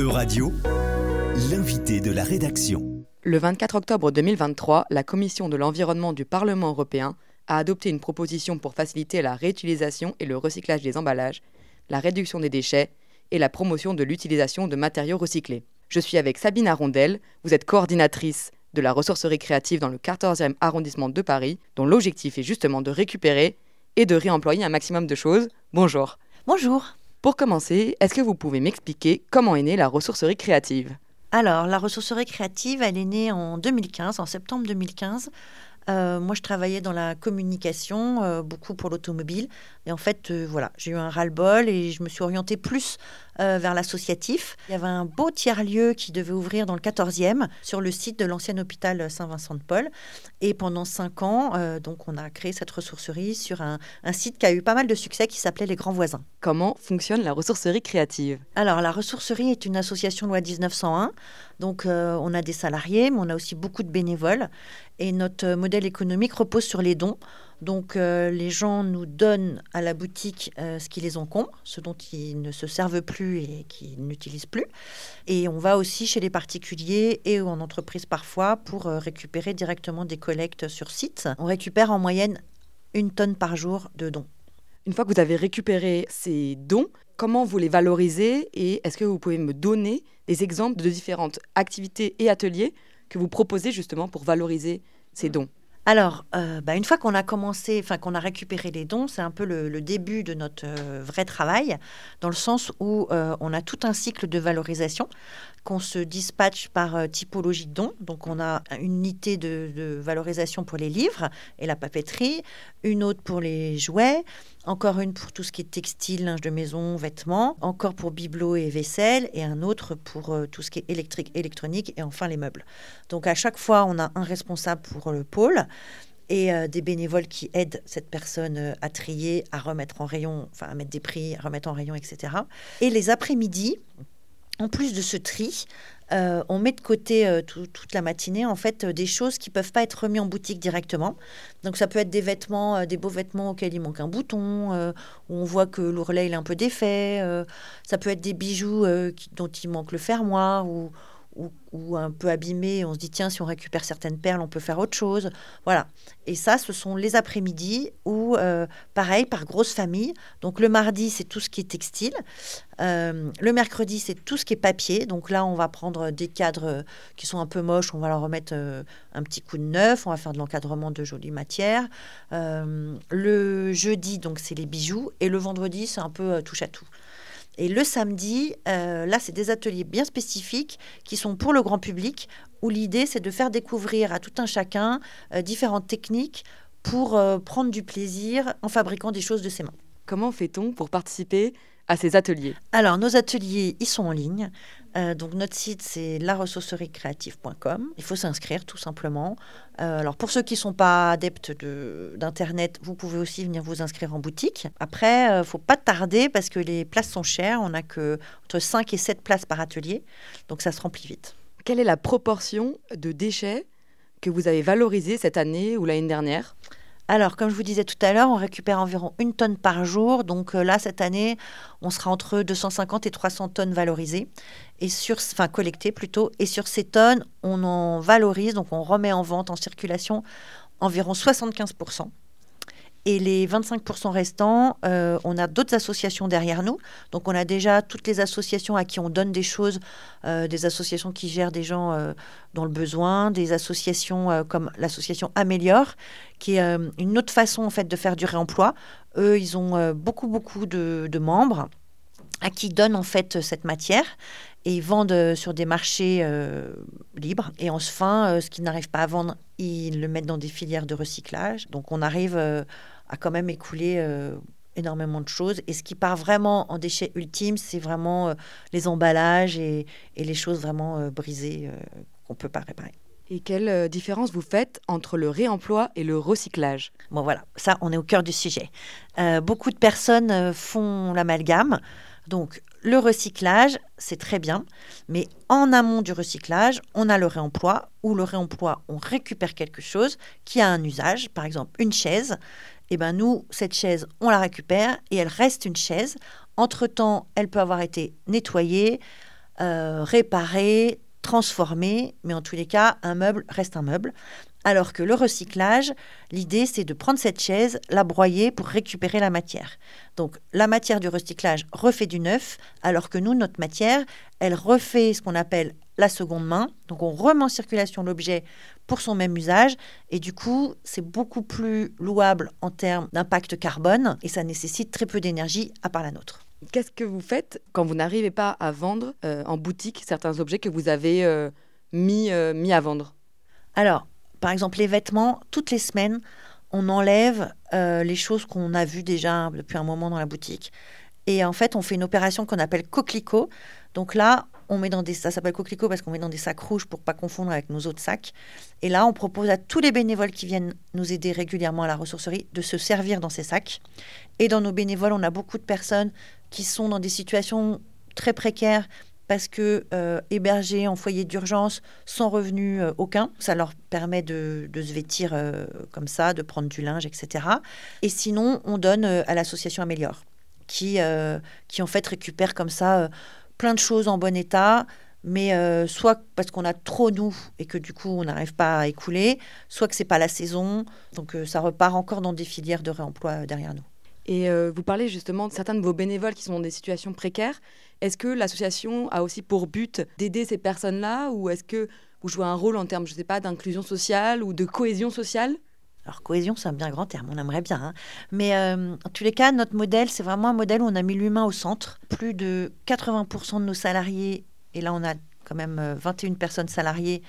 E-Radio, l'invité de la rédaction. Le 24 octobre 2023, la Commission de l'environnement du Parlement européen a adopté une proposition pour faciliter la réutilisation et le recyclage des emballages, la réduction des déchets et la promotion de l'utilisation de matériaux recyclés. Je suis avec Sabine Arondel, vous êtes coordinatrice de la ressourcerie créative dans le 14e arrondissement de Paris, dont l'objectif est justement de récupérer et de réemployer un maximum de choses. Bonjour. Bonjour. Pour commencer, est-ce que vous pouvez m'expliquer comment est née la ressourcerie créative? Alors, la ressourcerie créative, elle est née en 2015, en septembre 2015, euh, moi, je travaillais dans la communication, euh, beaucoup pour l'automobile. Et en fait, euh, voilà, j'ai eu un ras-le-bol et je me suis orientée plus vers l'associatif. Il y avait un beau tiers-lieu qui devait ouvrir dans le 14e, sur le site de l'ancien hôpital Saint-Vincent-de-Paul. Et pendant cinq ans, donc, on a créé cette ressourcerie sur un, un site qui a eu pas mal de succès qui s'appelait Les Grands Voisins. Comment fonctionne la ressourcerie créative? Alors, la ressourcerie est une association loi 1901. Donc, on a des salariés, mais on a aussi beaucoup de bénévoles. Et notre modèle économique repose sur les dons. Donc euh, les gens nous donnent à la boutique euh, ce qui les encombre, ce dont ils ne se servent plus et qu'ils n'utilisent plus. Et on va aussi chez les particuliers et en entreprise parfois pour euh, récupérer directement des collectes sur site. On récupère en moyenne une tonne par jour de dons. Une fois que vous avez récupéré ces dons, comment vous les valorisez et est-ce que vous pouvez me donner des exemples de différentes activités et ateliers que vous proposez justement pour valoriser ces dons? Alors, euh, bah, une fois qu'on a commencé, enfin qu'on a récupéré les dons, c'est un peu le, début de notre euh, vrai travail, dans le sens où euh, on a tout un cycle de valorisation qu'on se dispatche par typologie de dons. Donc, on a une unité de, valorisation pour les livres et la papeterie, une autre pour les jouets, encore une pour tout ce qui est textile, linge de maison, vêtements, encore pour bibelots et vaisselle, et un autre pour tout ce qui est électrique, électronique, et enfin les meubles. Donc, à chaque fois, on a un responsable pour le pôle et euh, des bénévoles qui aident cette personne euh, à trier, à remettre en rayon, enfin à mettre des prix, à remettre en rayon, etc. Et les après-midi, en plus de ce tri, euh, on met de côté toute la matinée en fait des choses qui peuvent pas être remises en boutique directement. Donc ça peut être des vêtements, des beaux vêtements auxquels il manque un bouton, où on voit que l'ourlet est un peu défait. ça peut être des bijoux dont il manque le fermoir ou ou, un peu abîmé, on se dit tiens, si on récupère certaines perles, on peut faire autre chose. Voilà. Et ça, ce sont les après-midi où, euh, pareil, par grosse famille. Donc le mardi, c'est tout ce qui est textile. Euh, le mercredi, c'est tout ce qui est papier. Donc là, on va prendre des cadres qui sont un peu moches, on va leur remettre euh, un petit coup de neuf, on va faire de l'encadrement de jolies matières. le jeudi, donc c'est les bijoux. Et le vendredi, c'est un peu touche à tout. Et le samedi, euh, là, c'est des ateliers bien spécifiques qui sont pour le grand public, où l'idée, c'est de faire découvrir à tout un chacun euh, différentes techniques pour euh, prendre du plaisir en fabriquant des choses de ses mains. Comment fait-on pour participer à ces ateliers? Alors, nos ateliers, ils sont en ligne. Euh, donc, notre site, c'est laressourceriecreative.com. Il faut s'inscrire, tout simplement. Euh, alors, pour ceux qui ne sont pas adeptes d'Internet, vous pouvez aussi venir vous inscrire en boutique. Après, il euh, ne faut pas tarder parce que les places sont chères. On n'a que entre 5 et 7 places par atelier. Donc, ça se remplit vite. Quelle est la proportion de déchets que vous avez valorisés cette année ou l'année dernière? Alors, comme je vous disais tout à l'heure, on récupère environ une tonne par jour. Donc euh, là, cette année, on sera entre 250 et 300 tonnes valorisées, et sur, enfin collectées plutôt. Et sur ces tonnes, on en valorise, donc on remet en vente, en circulation, environ 75 et les 25% restants, euh, on a d'autres associations derrière nous. Donc on a déjà toutes les associations à qui on donne des choses, euh, des associations qui gèrent des gens euh, dans le besoin, des associations comme l'association Améliore, qui est une autre façon en fait de faire du réemploi. Eux, ils ont beaucoup beaucoup de, membres à qui donnent en fait cette matière et ils vendent sur des marchés libres. Et en fin, ce qu'ils n'arrivent pas à vendre, ils le mettent dans des filières de recyclage. Donc on arrive a quand même écoulé euh, énormément de choses. Et ce qui part vraiment en déchets ultimes, c'est vraiment euh, les emballages et, les choses vraiment euh, brisées qu'on ne peut pas réparer. Et quelle différence vous faites entre le réemploi et le recyclage? Bon voilà, ça on est au cœur du sujet. beaucoup de personnes font l'amalgame. Donc le recyclage, c'est très bien, mais en amont du recyclage, on a le réemploi, où le réemploi, on récupère quelque chose qui a un usage, par exemple une chaise, et eh ben nous, cette chaise, on la récupère et elle reste une chaise. Entre-temps, elle peut avoir été nettoyée, euh, réparer, transformer, mais en tous les cas, un meuble reste un meuble. Alors que le recyclage, l'idée, c'est de prendre cette chaise, la broyer pour récupérer la matière. Donc la matière du recyclage refait du neuf, alors que nous, notre matière, elle refait ce qu'on appelle la seconde main. Donc on remet en circulation l'objet pour son même usage, et du coup, c'est beaucoup plus louable en termes d'impact carbone, et ça nécessite très peu d'énergie à part la nôtre. Qu'est-ce que vous faites quand vous n'arrivez pas à vendre euh, en boutique certains objets que vous avez euh, mis, euh, mis à vendre? Alors, par exemple, les vêtements, toutes les semaines, on enlève euh, les choses qu'on a vues déjà depuis un moment dans la boutique. Et en fait, on fait une opération qu'on appelle coquelicot. Donc là, on met dans des, ça s'appelle coquelicot parce qu'on met dans des sacs rouges pour pas confondre avec nos autres sacs. Et là, on propose à tous les bénévoles qui viennent nous aider régulièrement à la ressourcerie de se servir dans ces sacs. Et dans nos bénévoles, on a beaucoup de personnes qui sont dans des situations très précaires parce que euh, hébergés en foyer d'urgence sans revenu euh, aucun, ça leur permet de, se vêtir euh, comme ça, de prendre du linge, etc. Et sinon, on donne à l'association Améliore, qui, qui en fait récupère comme ça plein de choses en bon état, mais soit parce qu'on a trop nous et que du coup on n'arrive pas à écouler, soit que c'est pas la saison, donc ça repart encore dans des filières de réemploi derrière nous. Et euh, vous parlez justement de certains de vos bénévoles qui sont dans des situations précaires. Est-ce que l'association a aussi pour but d'aider ces personnes-là ou est-ce que vous jouez un rôle en termes, je sais pas, d'inclusion sociale ou de cohésion sociale? Alors cohésion, c'est un bien grand terme, on aimerait bien. hein. Mais euh, en tous les cas, notre modèle, c'est vraiment un modèle où on a mis l'humain au centre. Plus de 80% de nos salariés, et là on a quand même euh, 21 personnes salariées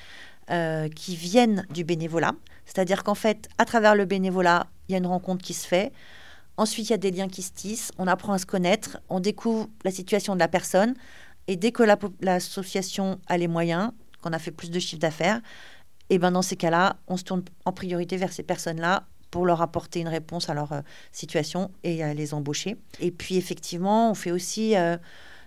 euh, qui viennent du bénévolat. C'est-à-dire qu'en fait, à travers le bénévolat, il y a une rencontre qui se fait. Ensuite, il y a des liens qui se tissent. On apprend à se connaître. On découvre la situation de la personne. Et dès que l'association a les moyens, qu'on a fait plus de chiffre d'affaires, et ben dans ces cas-là, on se tourne en priorité vers ces personnes-là pour leur apporter une réponse à leur euh, situation et à les embaucher. Et puis effectivement, on fait aussi euh,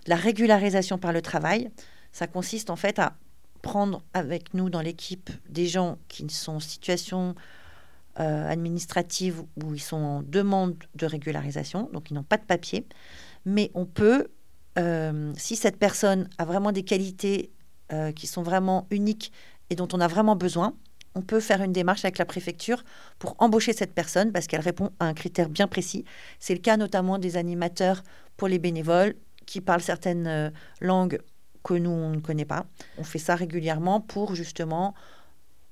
la régularisation par le travail. Ça consiste en fait à prendre avec nous dans l'équipe des gens qui sont en situation euh, administrative où ils sont en demande de régularisation, donc ils n'ont pas de papier, mais on peut, euh, si cette personne a vraiment des qualités euh, qui sont vraiment uniques et dont on a vraiment besoin, on peut faire une démarche avec la préfecture pour embaucher cette personne parce qu'elle répond à un critère bien précis. C'est le cas notamment des animateurs pour les bénévoles qui parlent certaines euh, langues que nous, on ne connaît pas. On fait ça régulièrement pour justement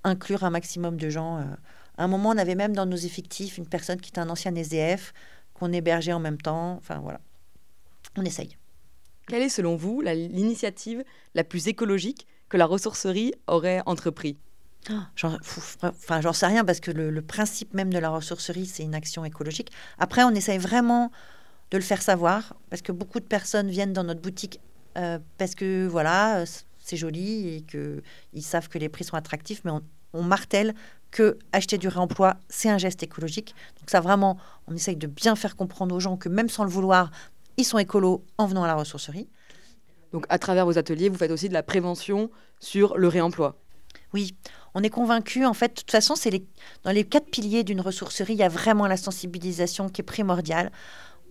inclure un maximum de gens. À un moment, on avait même dans nos effectifs une personne qui était un ancien SDF qu'on hébergeait en même temps. Enfin voilà, on essaye. Quelle est selon vous l'initiative la plus écologique que la ressourcerie aurait entrepris? J'en enfin, j'en sais rien parce que le, le principe même de la ressourcerie, c'est une action écologique. Après, on essaye vraiment de le faire savoir parce que beaucoup de personnes viennent dans notre boutique euh, parce que voilà, c'est joli et que ils savent que les prix sont attractifs, mais on, on martèle que acheter du réemploi, c'est un geste écologique. Donc ça vraiment, on essaye de bien faire comprendre aux gens que même sans le vouloir, ils sont écolos en venant à la ressourcerie. Donc à travers vos ateliers, vous faites aussi de la prévention sur le réemploi. Oui, on est convaincu. En fait, de toute façon, c'est les, dans les quatre piliers d'une ressourcerie, il y a vraiment la sensibilisation qui est primordiale.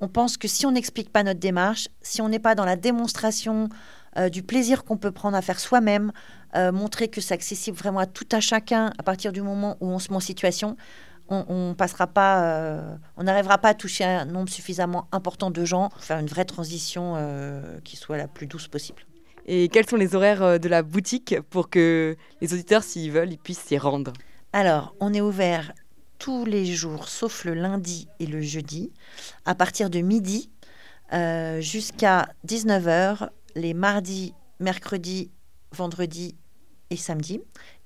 On pense que si on n'explique pas notre démarche, si on n'est pas dans la démonstration euh, du plaisir qu'on peut prendre à faire soi-même, euh, montrer que c'est accessible vraiment à tout à chacun à partir du moment où on se met en situation, on, on passera pas, euh, on n'arrivera pas à toucher un nombre suffisamment important de gens pour faire une vraie transition qui soit la plus douce possible. Et quels sont les horaires de la boutique pour que les auditeurs, s'ils veulent, ils puissent s'y rendre? Alors, on est ouvert tous les jours, sauf le lundi et le jeudi, à partir de midi euh, jusqu'à 19h, les mardis, mercredis, vendredis et samedis,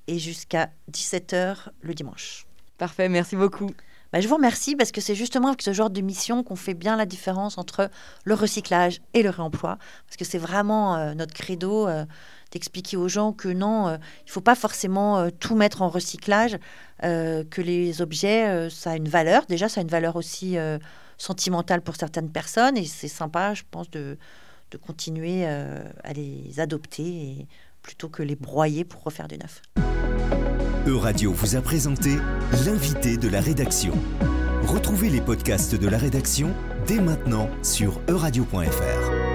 et jusqu'à 17h le dimanche. Parfait, merci beaucoup. Bah, je vous remercie parce que c'est justement avec ce genre de mission qu'on fait bien la différence entre le recyclage et le réemploi. Parce que c'est vraiment euh, notre credo euh, d'expliquer aux gens que non, euh, il ne faut pas forcément tout mettre en recyclage, que les objets, ça a une valeur. Déjà, ça a une valeur aussi sentimentale pour certaines personnes et c'est sympa, je pense, de, de continuer euh, à les adopter plutôt que les broyer pour refaire du neuf. Euradio vous a présenté l'invité de la rédaction. Retrouvez les podcasts de la rédaction dès maintenant sur euradio.fr.